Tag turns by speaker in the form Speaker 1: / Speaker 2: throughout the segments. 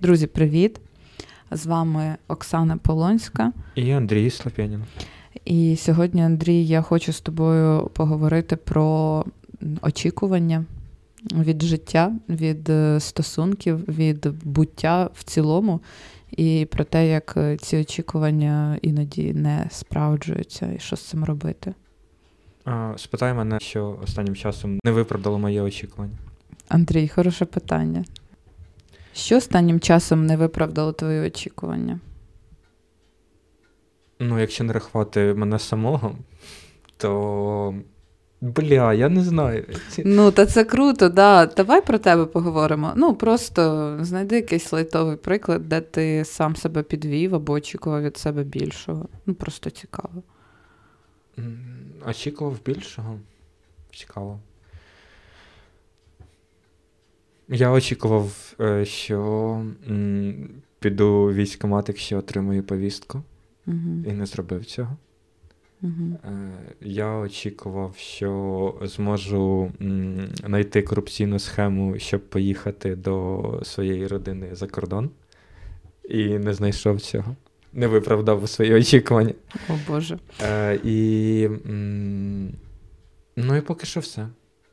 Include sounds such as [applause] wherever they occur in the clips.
Speaker 1: Друзі, привіт! З вами Оксана Полонська
Speaker 2: і Андрій Слопянін.
Speaker 1: І сьогодні, Андрій, я хочу з тобою поговорити про очікування від життя, від е, стосунків, від буття в цілому, і про те, як ці очікування іноді не справджуються, і що з цим робити.
Speaker 2: Спитай мене, що останнім часом не виправдало моє очікування.
Speaker 1: Андрій, хороше питання. Що останнім часом не виправдало твої очікування?
Speaker 2: Ну, якщо не рахувати мене самого, то. Бля, я не знаю.
Speaker 1: Ну, та це круто, да. Давай про тебе поговоримо. Ну, просто знайди якийсь лайтовий приклад, де ти сам себе підвів або очікував від себе більшого. Ну, просто цікаво.
Speaker 2: Очікував більшого? Цікаво. Я очікував, е, що піду військкомат, якщо отримую повістку,
Speaker 1: угу.
Speaker 2: і не зробив цього.
Speaker 1: Угу.
Speaker 2: Я очікував, що зможу знайти корупційну схему, щоб поїхати до своєї родини за кордон, і не знайшов цього. Не виправдав свої очікування.
Speaker 1: О Боже.
Speaker 2: Е, І ну і поки що все.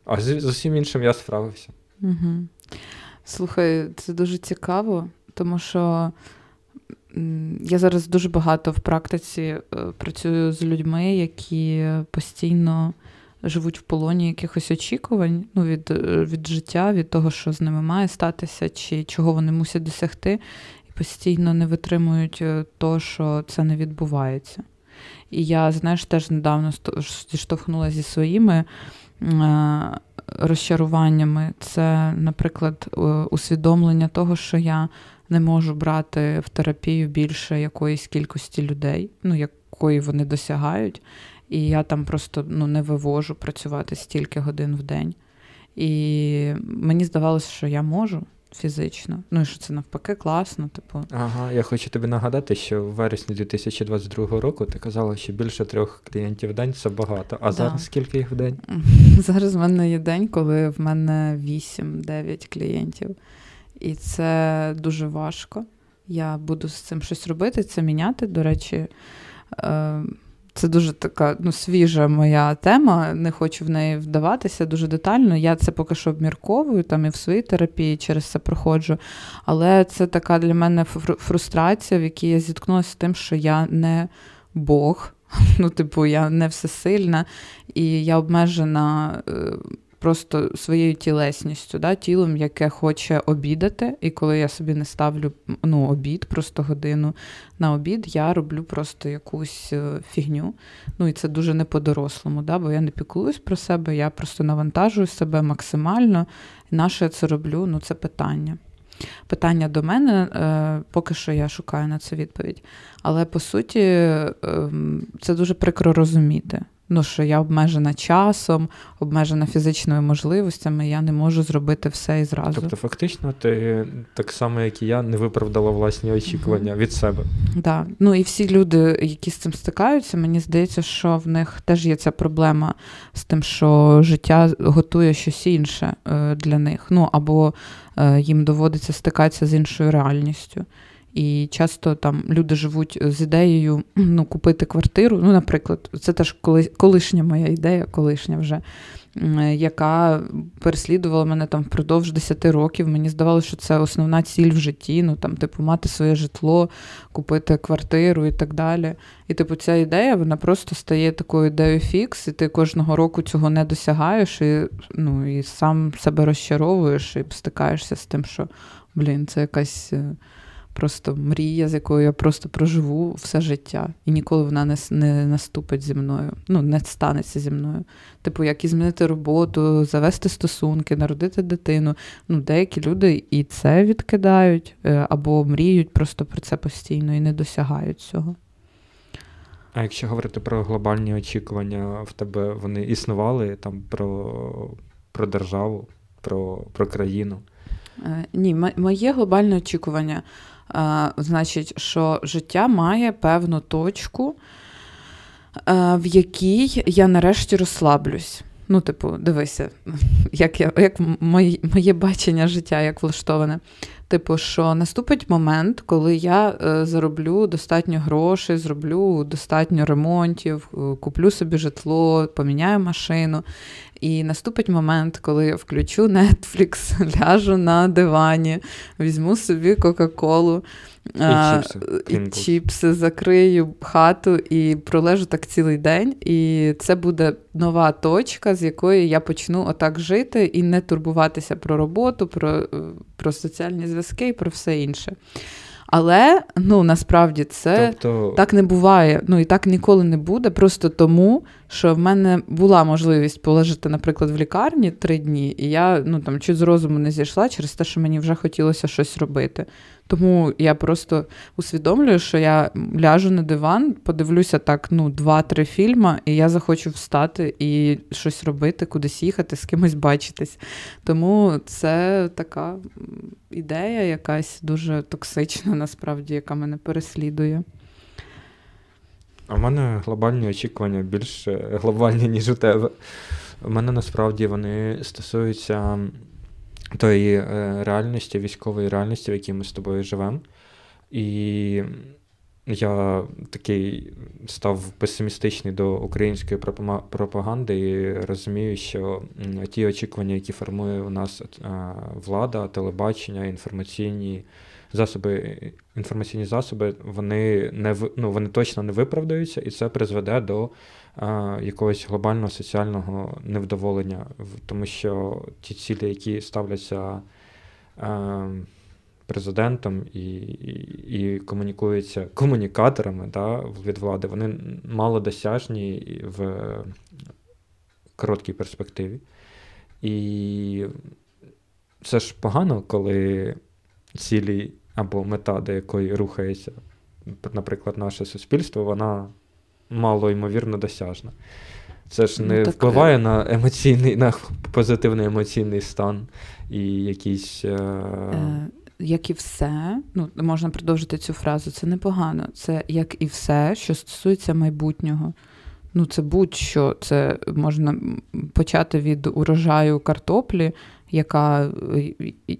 Speaker 2: А з, з усім іншим я справився.
Speaker 1: Угу. Слухай, це дуже цікаво, тому що я зараз дуже багато в практиці е, працюю з людьми, які постійно живуть в полоні якихось очікувань ну, від е, від життя, від того, що з ними має статися, чи чого вони мусять досягти, постійно не витримують е, того, що це не відбувається. І я, знаєш, теж недавно зіштовхнулася зі своїми розчаруваннями. Це, наприклад, усвідомлення того, що я не можу брати в терапію більше якоїсь кількості людей, ну, якої вони досягають. І я там просто ну, не вивожу працювати стільки годин в день. І мені здавалося, що я можу фізично. Ну і що це навпаки класно. Типу.
Speaker 2: Ага, я хочу тобі нагадати, що в вересні 2022 року ти казала, що більше трьох клієнтів в день це багато. А да. зараз скільки їх в день? [laughs]
Speaker 1: Зараз в мене є день, коли в мене 8-9 клієнтів. І це дуже важко. Я буду з цим щось робити, це міняти. До речі, е, це дуже така ну, свіжа моя тема, не хочу в неї вдаватися дуже детально. Я це поки що обмірковую там і в своїй терапії через це проходжу. Але це така для мене фрустрація, в якій я зіткнулася з тим, що я не Бог. [laughs] Ну, типу, я не всесильна, і я обмежена е, просто своєю тілесністю, да, тілом, яке хоче обідати. І коли я собі не ставлю ну, обід, просто годину на обід, я роблю просто якусь е, фігню. Ну і це дуже не по-дорослому, да, бо я не піклуюсь про себе, я просто навантажую себе максимально. І на що я це роблю? Ну, це питання. Питання до мене, е, поки що я шукаю на це відповідь. Але по суті, ем, це дуже прикро розуміти ну, що я обмежена часом, обмежена фізичними можливостями, я не можу зробити все і зразу.
Speaker 2: Тобто, фактично, ти так само, як і я, не виправдала власні очікування mm-hmm. від себе.
Speaker 1: Так. Да. Ну і всі люди, які з цим стикаються, мені здається, що в них теж є ця проблема з тим, що життя готує щось інше е, для них. Ну або е, їм доводиться стикатися з іншою реальністю. І часто там люди живуть з ідеєю ну, купити квартиру. Ну, наприклад, це теж колишня моя ідея, колишня вже, яка переслідувала мене там впродовж 10 років. Мені здавалося, що це основна ціль в житті. Ну там, типу, мати своє житло, купити квартиру і так далі. І, типу, ця ідея вона просто стає такою ідеєю фікс, і ти кожного року цього не досягаєш, і ну, і сам себе розчаровуєш і стикаєшся з тим, що блін, це якась. Просто мрія, з якою я просто проживу все життя, і ніколи вона не не наступить зі мною, ну не станеться зі мною. Типу, як і змінити роботу, завести стосунки, народити дитину. Ну, деякі люди і це відкидають, е, або мріють просто про це постійно і не досягають цього.
Speaker 2: А якщо говорити про глобальні очікування, в тебе вони існували там про про державу, про, про країну?
Speaker 1: Е, ні, моє глобальне очікування значить, що життя має певну точку, в якій я нарешті розслаблюсь. Ну, типу, дивися, [laughs] як я, як моє, моє бачення життя як влаштоване. Типу, що наступить момент, коли я е, зароблю достатньо грошей, зроблю достатньо ремонтів, е, куплю собі житло, поміняю машину. І наступить момент, коли я включу Netflix, [laughs] ляжу на дивані, візьму собі Кока-Колу.
Speaker 2: І чіпси,
Speaker 1: і чіпси, закрию хату і пролежу так цілий день. І це буде нова точка, з якої я почну отак жити і не турбуватися про роботу, про, е, про соціальні зв'язки і про все інше. Але ну насправді це тобто... так не буває. Ну і так ніколи не буде. Просто тому, що в мене була можливість полежати, наприклад, в лікарні три дні, і я ну там чуть з розуму не зійшла через те, що мені вже хотілося щось робити. Тому я просто усвідомлюю, що я ляжу на диван, подивлюся так, ну, два-три фільми, і я захочу встати і щось робити, кудись їхати, з кимось бачитись. Тому це така ідея, якась дуже токсична, насправді, яка мене переслідує.
Speaker 2: А в мене глобальні очікування більш глобальні, ніж у тебе. У мене насправді вони стосуються тої е, реальності, військової реальності, в якій ми з тобою живемо. І я такий став песимістичний до української пропаганди і розумію, що ті очікування, які формує у нас е, влада, телебачення, інформаційні засоби, інформаційні засоби, вони не ну, вони точно не виправдаються, і це призведе до якогось глобального соціального невдоволення, тому що ті цілі, які ставляться президентом і і, і комунікуються комунікаторами да, від влади, вони малодосяжні в короткій перспективі. І це ж погано, коли цілі або мета, до якої рухається, наприклад, наше суспільство, вона мало ймовірно досяжна. Це ж ну, не ну, впливає на емоційний, на позитивний емоційний стан і якийсь. Е... Е,
Speaker 1: як і все, ну можна продовжити цю фразу, це непогано. Це як і все, що стосується майбутнього. Ну, це будь-що. Це можна почати від урожаю картоплі, яка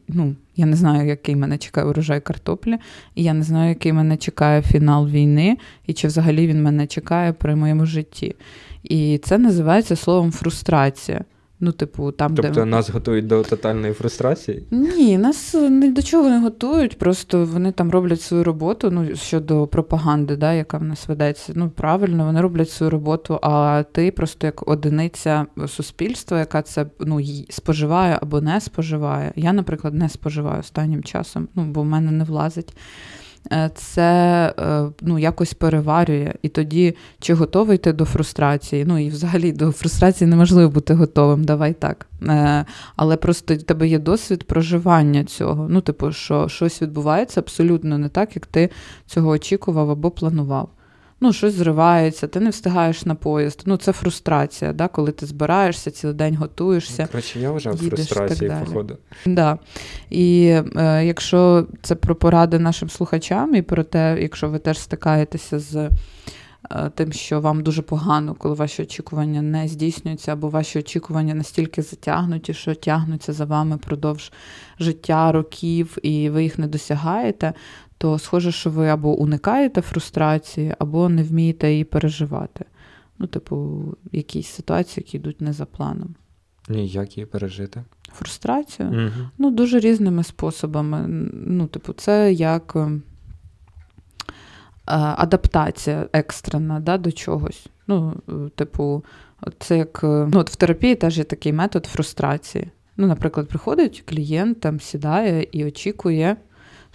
Speaker 1: ну, я не знаю, який мене чекає урожай картоплі, і я не знаю, який мене чекає фінал війни, і чи взагалі він мене чекає при моєму житті. І це називається словом фрустрація. Ну, типу, там,
Speaker 2: Тобто
Speaker 1: де...
Speaker 2: нас готують до тотальної фрустрації?
Speaker 1: Ні, нас ні до чого не готують, просто вони там роблять свою роботу ну, щодо пропаганди, да, яка в нас ведеться. Ну, правильно, вони роблять свою роботу, а ти просто як одиниця суспільства, яка це ну, споживає або не споживає. Я, наприклад, не споживаю останнім часом, ну, бо в мене не влазить. Е, це е, ну, якось переварює. І тоді чи готовий ти до фрустрації? Ну і взагалі до фрустрації неможливо бути готовим, давай так. Е, але просто в тебе є досвід проживання цього. Ну, типу, що щось відбувається абсолютно не так, як ти цього очікував або планував ну, щось зривається, ти не встигаєш на поїзд. Ну, це фрустрація, да, коли ти збираєшся, цілий день готуєшся.
Speaker 2: Ну, коротше, я вважав фрустрації, походу.
Speaker 1: Да. І е, якщо це про поради нашим слухачам, і про те, якщо ви теж стикаєтеся з. Е, тим, що вам дуже погано, коли ваші очікування не здійснюються, або ваші очікування настільки затягнуті, що тягнуться за вами продовж життя, років, і ви їх не досягаєте, то схоже, що ви або уникаєте фрустрації, або не вмієте її переживати. Ну, типу, якісь ситуації, які йдуть не за планом.
Speaker 2: Ні, як її пережити?
Speaker 1: Фрустрацію? Угу. Ну, дуже різними способами. Ну, типу, це як е, адаптація екстрена да, до чогось. Ну, типу, це як е, ну, от в терапії теж є такий метод фрустрації. Ну, Наприклад, приходить клієнт, там сідає і очікує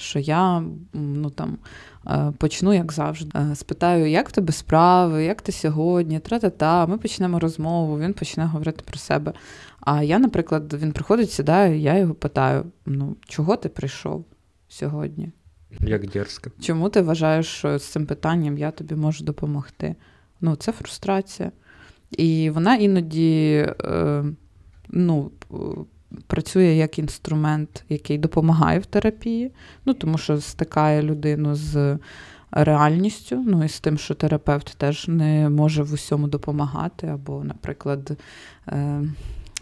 Speaker 1: що я ну там е, почну, як завжди. Е, спитаю, як в тебе справи, як ти сьогодні, тра-та-та, ми почнемо розмову, він почне говорити про себе. А я, наприклад, він приходить, сідає, я його питаю: ну, чого ти прийшов сьогодні?
Speaker 2: Як дерзко.
Speaker 1: Чому ти вважаєш, що з цим питанням я тобі можу допомогти? Ну, це фрустрація. І вона іноді е, ну, працює як інструмент, який допомагає в терапії, ну тому що стикає людину з реальністю, ну і з тим, що терапевт теж не може в усьому допомагати, або, наприклад, е,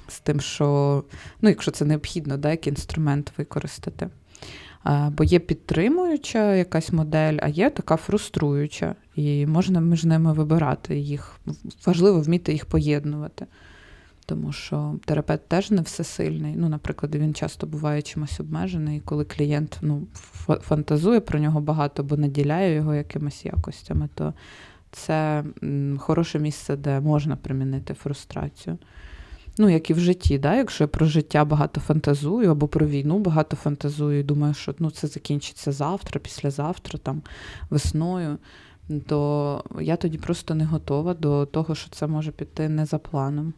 Speaker 1: з тим, що ну, якщо це необхідно, да, як інструмент використати. Бо є підтримуюча якась модель, а є така фруструюча, і можна між ними вибирати їх. Важливо вміти їх поєднувати. Тому що терапевт теж не всесильний. Ну, наприклад, він часто буває чимось обмежений, коли клієнт ну, фантазує про нього багато, бо наділяє його якимись якостями, то це хороше місце, де можна примінити фрустрацію. Ну, як і в житті, да? якщо я про життя багато фантазую, або про війну багато фантазую, і думаю, що ну, це закінчиться завтра, післязавтра, там, весною, то я тоді просто не готова до того, що це може піти не за планом.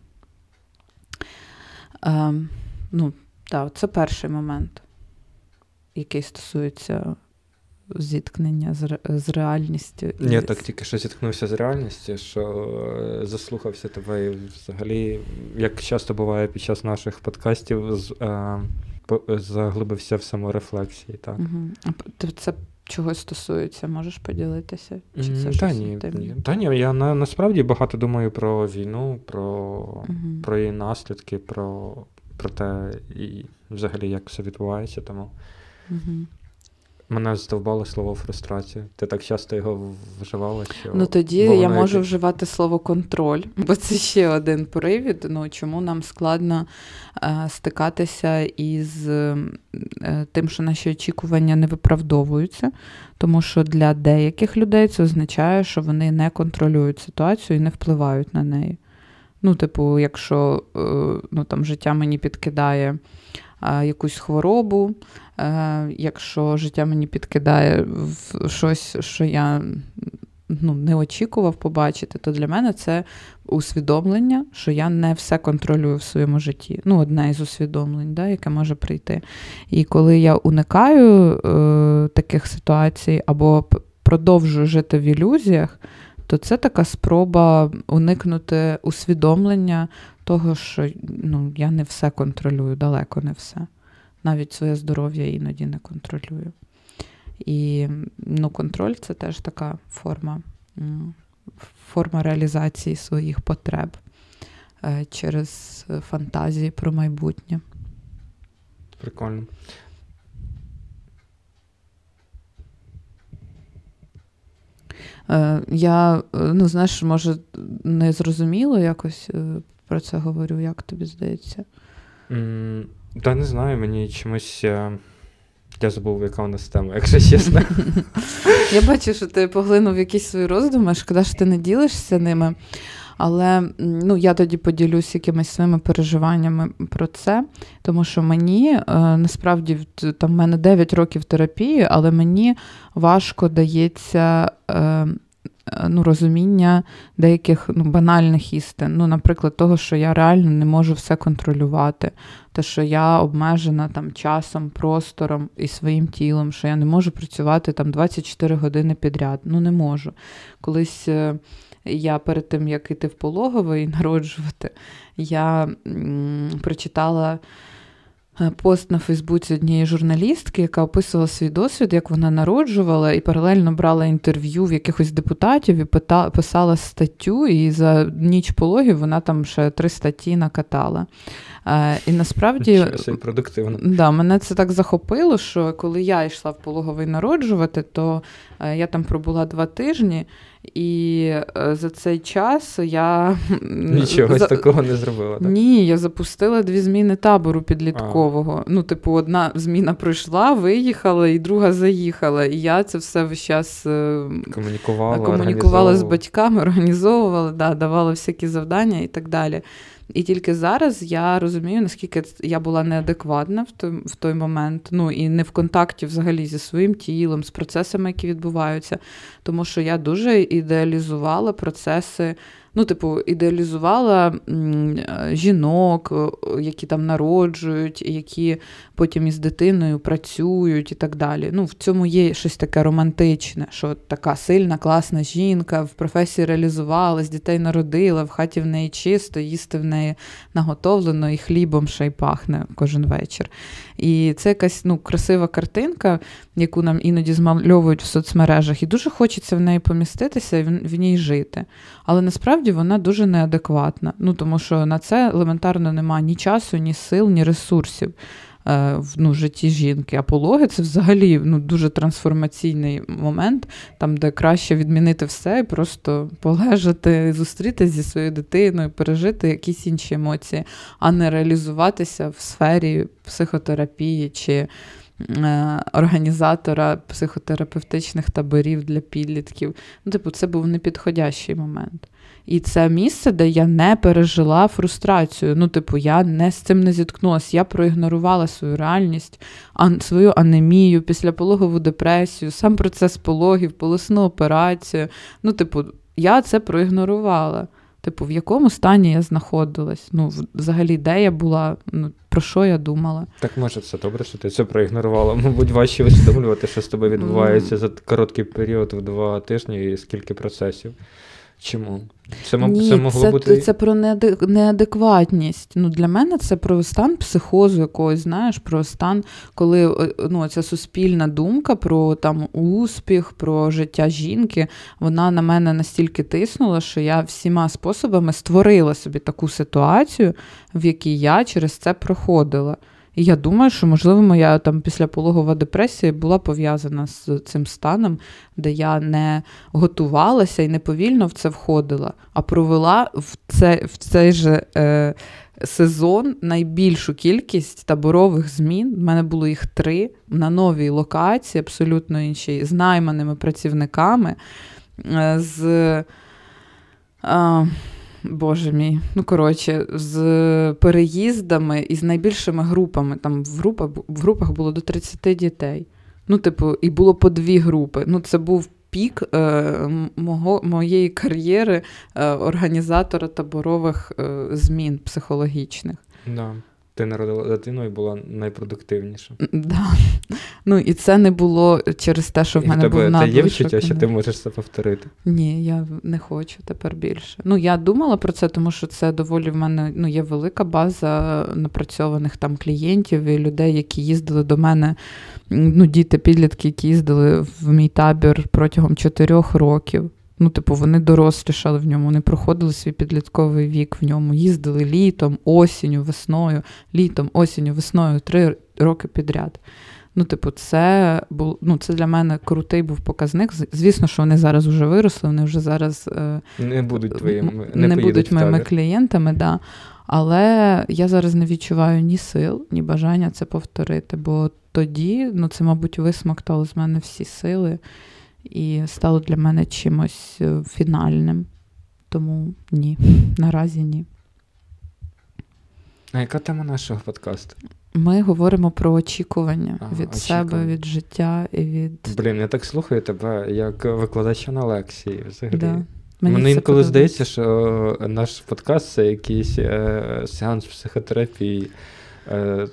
Speaker 1: Е, ну, так, Це перший момент, який стосується зіткнення з з реальністю.
Speaker 2: Я так тільки що зіткнувся з реальністю, що е, заслухався тебе і взагалі, як часто буває під час наших подкастів, з, е, заглибився в саморефлексії. Так.
Speaker 1: Угу. Це чогось стосується, можеш поділитися? Чи це
Speaker 2: Та ні, ні. Та ні, я на, насправді багато думаю про війну, про, угу. про її наслідки, про, про те, і взагалі як все відбувається. Тому. Угу. Мене здовбало слово фрустрація. Ти так часто його вживала? що...
Speaker 1: Ну тоді я можу який... вживати слово контроль, [laughs] бо це ще один привід. Ну чому нам складно е, стикатися із е, тим, що наші очікування не виправдовуються, тому що для деяких людей це означає, що вони не контролюють ситуацію і не впливають на неї. Ну, типу, якщо е, ну, там життя мені підкидає якусь хворобу, е, якщо життя мені підкидає в щось, що я ну, не очікував побачити, то для мене це усвідомлення, що я не все контролюю в своєму житті. Ну, одне із усвідомлень, да, яке може прийти. І коли я уникаю е, таких ситуацій або продовжую жити в ілюзіях, то це така спроба уникнути усвідомлення того, що ну, я не все контролюю, далеко не все. Навіть своє здоров'я іноді не контролюю. І ну, контроль це теж така форма, форма реалізації своїх потреб е, через фантазії про майбутнє.
Speaker 2: Прикольно.
Speaker 1: Я, е, ну, знаєш, може, не зрозуміло якось про це говорю, як тобі здається?
Speaker 2: Mm, та не знаю, мені чомусь. Я забув, яка у нас тема, якщо чесно. [laughs]
Speaker 1: Я бачу, що ти поглинув якісь свої роздуми, шкода, що ти не ділишся ними. Але ну, я тоді поділюсь якимись своїми переживаннями про це, тому що мені е, насправді там в мене 9 років терапії, але мені важко дається е, ну, розуміння деяких ну, банальних істин. Ну, Наприклад, того, що я реально не можу все контролювати, те, що я обмежена там часом, простором і своїм тілом, що я не можу працювати там 24 години підряд. Ну, не можу. Колись. Я перед тим, як іти в пологове і [laughs] народжувати, я прочитала Е, пост на Фейсбуці однієї журналістки, яка описувала свій досвід, як вона народжувала, і паралельно брала інтерв'ю в якихось депутатів і писала статтю, і за ніч пологів вона там ще три статті накатала. І насправді
Speaker 2: продуктивно.
Speaker 1: Да, мене це так захопило, що коли я йшла в пологовий народжувати, то е, я там пробула два тижні. І е, за цей час я
Speaker 2: нічого за... такого не зробила. так?
Speaker 1: Ні, я запустила дві зміни табору підліткового. А. Ну, типу, одна зміна пройшла, виїхала, і друга заїхала. І я це все весь час
Speaker 2: е, комунікувала
Speaker 1: комунікувала з батьками, організовувала, да, давала всякі завдання і так далі. І тільки зараз я розумію, наскільки я була неадекватна в той, в той момент, ну і не в контакті взагалі зі своїм тілом, з процесами, які відбуваються. Тому що я дуже ідеалізувала процеси Ну, типу, ідеалізувала е, жінок, які там народжують, які потім із дитиною працюють і так далі. Ну, В цьому є щось таке романтичне, що така сильна, класна жінка в професії реалізувалась, дітей народила, в хаті в неї чисто, їсти в неї наготовлено і хлібом ще й пахне кожен вечір. І це якась ну, красива картинка, яку нам іноді змальовують в соцмережах, і дуже хочеться в неї поміститися і в ній жити. Але насправді вона дуже неадекватна. Ну тому що на це елементарно немає ні часу, ні сил, ні ресурсів. Е, в ну, житті жінки. А пологи це взагалі ну, дуже трансформаційний момент, там, де краще відмінити все і просто полежати, зустрітися зі своєю дитиною, пережити якісь інші емоції, а не реалізуватися в сфері психотерапії чи. Е, організатора психотерапевтичних таборів для підлітків. Ну, типу, це був непідходящий момент. І це місце, де я не пережила фрустрацію. Ну, типу, я не з цим не зіткнулася. Я проігнорувала свою реальність, свою анемію, післяпологову депресію, сам процес пологів, полосну операцію. Ну, типу, я це проігнорувала. Типу, в якому стані я знаходилась? Ну, взагалі, де я була, ну, про що я думала?
Speaker 2: Так може це добре, що ти це проігнорувала. Мабуть, важче усвідомлювати, що з тобою відбувається за короткий період в два тижні і скільки процесів. Чому?
Speaker 1: Це Ні, це могло це, бути. Це про неадекватність. Ну, Для мене це про стан психозу якогось, знаєш, про стан, коли ну, ця суспільна думка про там успіх, про життя жінки, вона на мене настільки тиснула, що я всіма способами створила собі таку ситуацію, в якій я через це проходила. І я думаю, що, можливо, моя там післяпологова депресія була пов'язана з цим станом, де я не готувалася і не повільно в це входила, а провела в це, в цей же е, сезон найбільшу кількість таборових змін. У мене було їх три на новій локації, абсолютно іншій, з найманими працівниками. Е, з... Е, Боже мій, ну коротше, з переїздами і з найбільшими групами. Там в групах в групах було до 30 дітей. Ну, типу, і було по дві групи. Ну, це був пік е, мого, моєї кар'єри е, організатора таборових е, змін психологічних.
Speaker 2: Да. Ти народила дитину і була найпродуктивніша.
Speaker 1: Да. Ну і це не було через те, що в мене і був надлишок.
Speaker 2: є відчуття, що ти можеш це повторити?
Speaker 1: Ні, я не хочу тепер більше. Ну я думала про це, тому що це доволі в мене ну, є велика база напрацьованих там клієнтів і людей, які їздили до мене. Ну, діти, підлітки, які їздили в мій табір протягом чотирьох років. Ну, типу, вони дорослішали в ньому, вони проходили свій підлітковий вік в ньому, їздили літом, осінню, весною, літом, осінню, весною, три роки підряд. Ну, типу, це був ну, це для мене крутий був показник. Звісно, що вони зараз вже виросли, вони вже зараз
Speaker 2: е, не будуть твоїми
Speaker 1: не, не будуть моїми клієнтами, да. але я зараз не відчуваю ні сил, ні бажання це повторити. Бо тоді, ну, це, мабуть, висмоктало з мене всі сили і стало для мене чимось е, фінальним. Тому ні, [laughs] наразі ні.
Speaker 2: А яка тема нашого подкасту?
Speaker 1: Ми говоримо про очікування а, від очікування. себе, від життя і від.
Speaker 2: Блін, я так слухаю тебе як викладача на лекції. взагалі. Да. Мені Мені інколи здається, що наш подкаст це якийсь е, сеанс психотерапії. Е,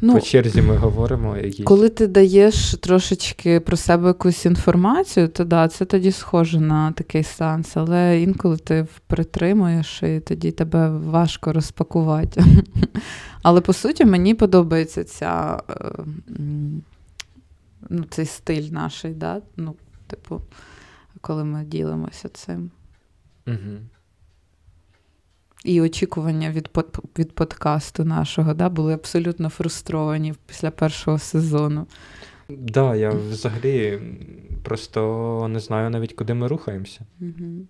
Speaker 2: Ну, По черзі ми говоримо. Якісь...
Speaker 1: Коли ти даєш трошечки про себе якусь інформацію, то да, це тоді схоже на такий сеанс, але інколи ти притримуєш і тоді тебе важко розпакувати. [laughs] Але по суті, мені подобається ця, е, ну, цей стиль наш, да? ну, типу, коли ми ділимося цим. Угу і очікування від від подкасту нашого да, були абсолютно фрустровані після першого сезону.
Speaker 2: Так, да, я взагалі просто не знаю навіть, куди ми рухаємося. Угу.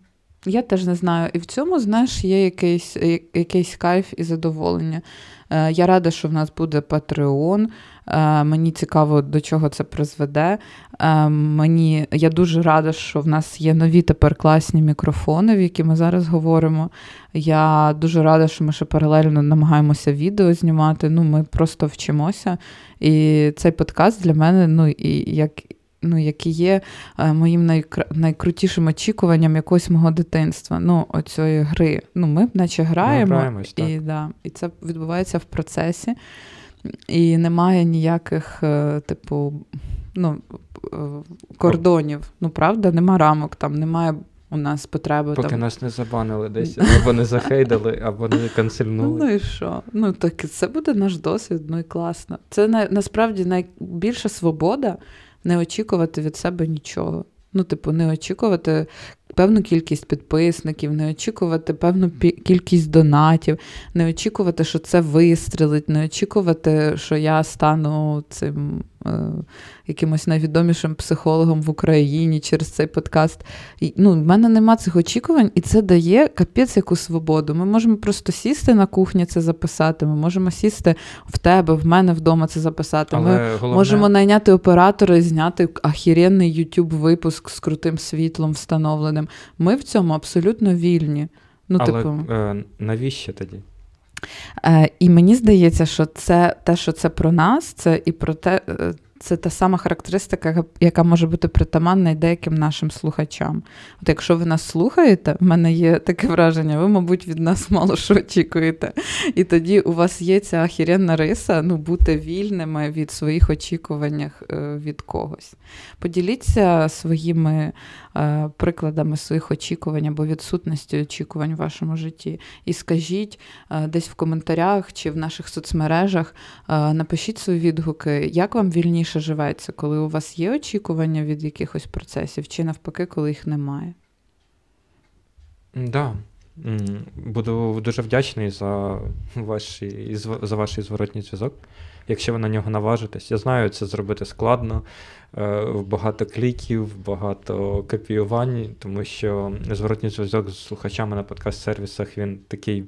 Speaker 1: Я теж не знаю. І в цьому, знаєш, є якийсь якийсь кайф і задоволення. Е, я рада, що в нас буде Patreon. Е, мені цікаво, до чого це призведе. Е, мені, Я дуже рада, що в нас є нові тепер класні мікрофони, в які ми зараз говоримо. Я дуже рада, що ми ще паралельно намагаємося відео знімати. Ну, Ми просто вчимося. І цей подкаст для мене, ну, і як ну, які є е, моїм найкр... найкрутішим очікуванням якогось мого дитинства. Ну, оцієї гри. Ну, ми наче граємо,
Speaker 2: граємось, так.
Speaker 1: і, да, і це відбувається в процесі. І немає ніяких, е, типу, ну, е, кордонів. Ну, правда, нема рамок, там немає у нас потреби.
Speaker 2: Поки
Speaker 1: там...
Speaker 2: нас не забанили десь, [laughs] або не захейдали, або не
Speaker 1: Ну,
Speaker 2: канцельнули.
Speaker 1: ну і що? Ну, так це буде наш досвід, ну і класно. Це на, насправді найбільша свобода не очікувати від себе нічого. Ну, типу, не очікувати певну кількість підписників, не очікувати певну кількість донатів, не очікувати, що це вистрелить, не очікувати, що я стану цим е, якимось найвідомішим психологом в Україні через цей подкаст. І, ну, в мене нема цих очікувань, і це дає капець яку свободу. Ми можемо просто сісти на кухні це записати. Ми можемо сісти в тебе, в мене вдома це записати. Ми
Speaker 2: головне,
Speaker 1: можемо найняти оператора і зняти ахіренний YouTube випуск з крутим світлом встановленим. Ми в цьому абсолютно вільні. Ну,
Speaker 2: але
Speaker 1: типу,
Speaker 2: е, навіщо тоді?
Speaker 1: Е, і мені здається, що це те, що це про нас, це і про те, е, це та сама характеристика, яка- може бути притаманна й деяким нашим слухачам. От якщо ви нас слухаєте, в мене є таке враження, ви, мабуть, від нас мало що очікуєте. І тоді у вас є ця ахіренна риса ну, бути вільними від своїх очікувань е, від когось. Поділіться своїми е, прикладами своїх очікувань або відсутності очікувань в вашому житті. І скажіть е, десь в коментарях чи в наших соцмережах, напишіть свої відгуки, як вам вільніше живеться, коли у вас є очікування від якихось процесів, чи навпаки, коли їх немає.
Speaker 2: Да. Буду дуже вдячний за, ваші, за ваш зворотній зв'язок, якщо ви на нього наважитесь. Я знаю, це зробити складно, е, багато кліків, багато копіювань, тому що зворотній зв'язок з слухачами на подкаст-сервісах він такий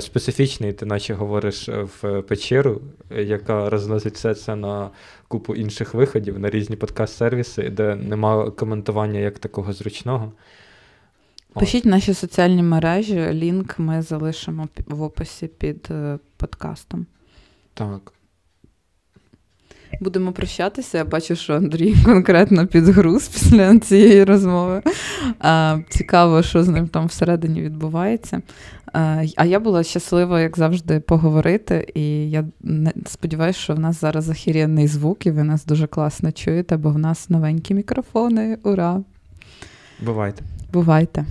Speaker 2: специфічний, ти наче говориш в печеру, яка розносить все це на купу інших виходів, на різні подкаст-сервіси, де немає коментування як такого зручного.
Speaker 1: Пишіть наші соціальні мережі, лінк ми залишимо в описі під е, подкастом.
Speaker 2: Так.
Speaker 1: Будемо прощатися. Я бачу, що Андрій конкретно підгруз [laughs] після цієї розмови. А, цікаво, що з ним там всередині відбувається. А, а я була щаслива, як завжди, поговорити. І я сподіваюся, що в нас зараз ахіренний звук, і ви нас дуже класно чуєте, бо в нас новенькі мікрофони. Ура!
Speaker 2: Бувайте.
Speaker 1: Бувайте!